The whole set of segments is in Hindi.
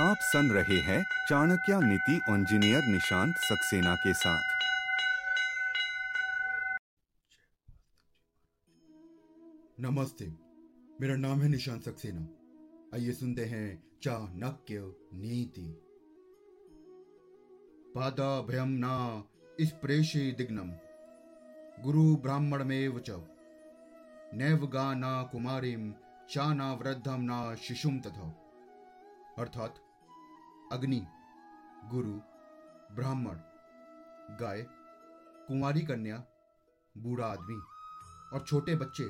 आप सुन रहे हैं चाणक्य नीति इंजीनियर निशांत सक्सेना के साथ। नमस्ते, मेरा नाम है निशांत सक्सेना। आइए सुनते हैं चाणक्य नीति। पादा भयम ना इस प्रेषे दिग्नम गुरु ब्राह्मण में च। नैव गा ना कुमारीम चा ना वृद्धम ना शिशुम तथा। अर्थात अग्नि, गुरु, ब्राह्मण, गाय, कुंवारी कन्या, बूढ़ा आदमी और छोटे बच्चे,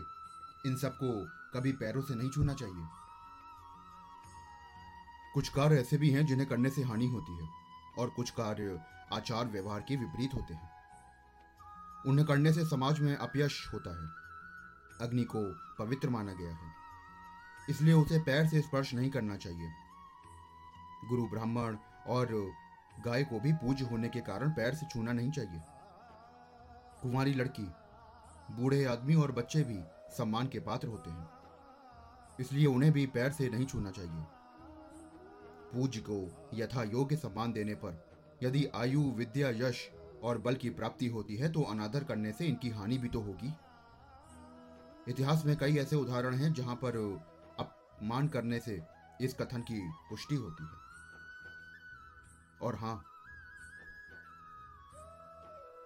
इन सबको कभी पैरों से नहीं छूना चाहिए। कुछ कार्य ऐसे भी हैं जिन्हें करने से हानि होती है और कुछ कार्य आचार व्यवहार के विपरीत होते हैं। उन्हें करने से समाज में अपयश होता है। अग्नि को पवित्र माना गया है, इसलिए उसे पैर से स्पर्श नहीं करना चाहिए। गुरु ब्राह्मण और गाय को भी पूज्य होने के कारण पैर से छूना नहीं चाहिए। कुंवारी लड़की, बूढ़े आदमी और बच्चे भी सम्मान के पात्र होते हैं, इसलिए उन्हें भी पैर से नहीं छूना चाहिए। पूज्य को यथा योग्य सम्मान देने पर यदि आयु, विद्या, यश और बल की प्राप्ति होती है तो अनादर करने से इनकी हानि भी तो होगी। इतिहास में कई ऐसे उदाहरण हैं जहाँ पर अपमान करने से इस कथन की पुष्टि होती है। और हाँ।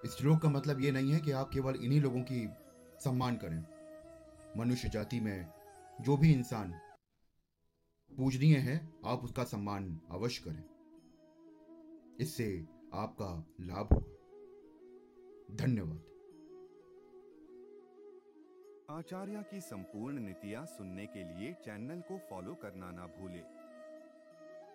इस श्लोक का मतलब यह नहीं है कि आप केवल इन्हीं लोगों की सम्मान करें। मनुष्य जाति में जो भी इंसान पूजनीय है, आप उसका सम्मान अवश्य करें। इससे आपका लाभ होगा। धन्यवाद। आचार्य की संपूर्ण नीतियाँ सुनने के लिए चैनल को फॉलो करना ना भूले।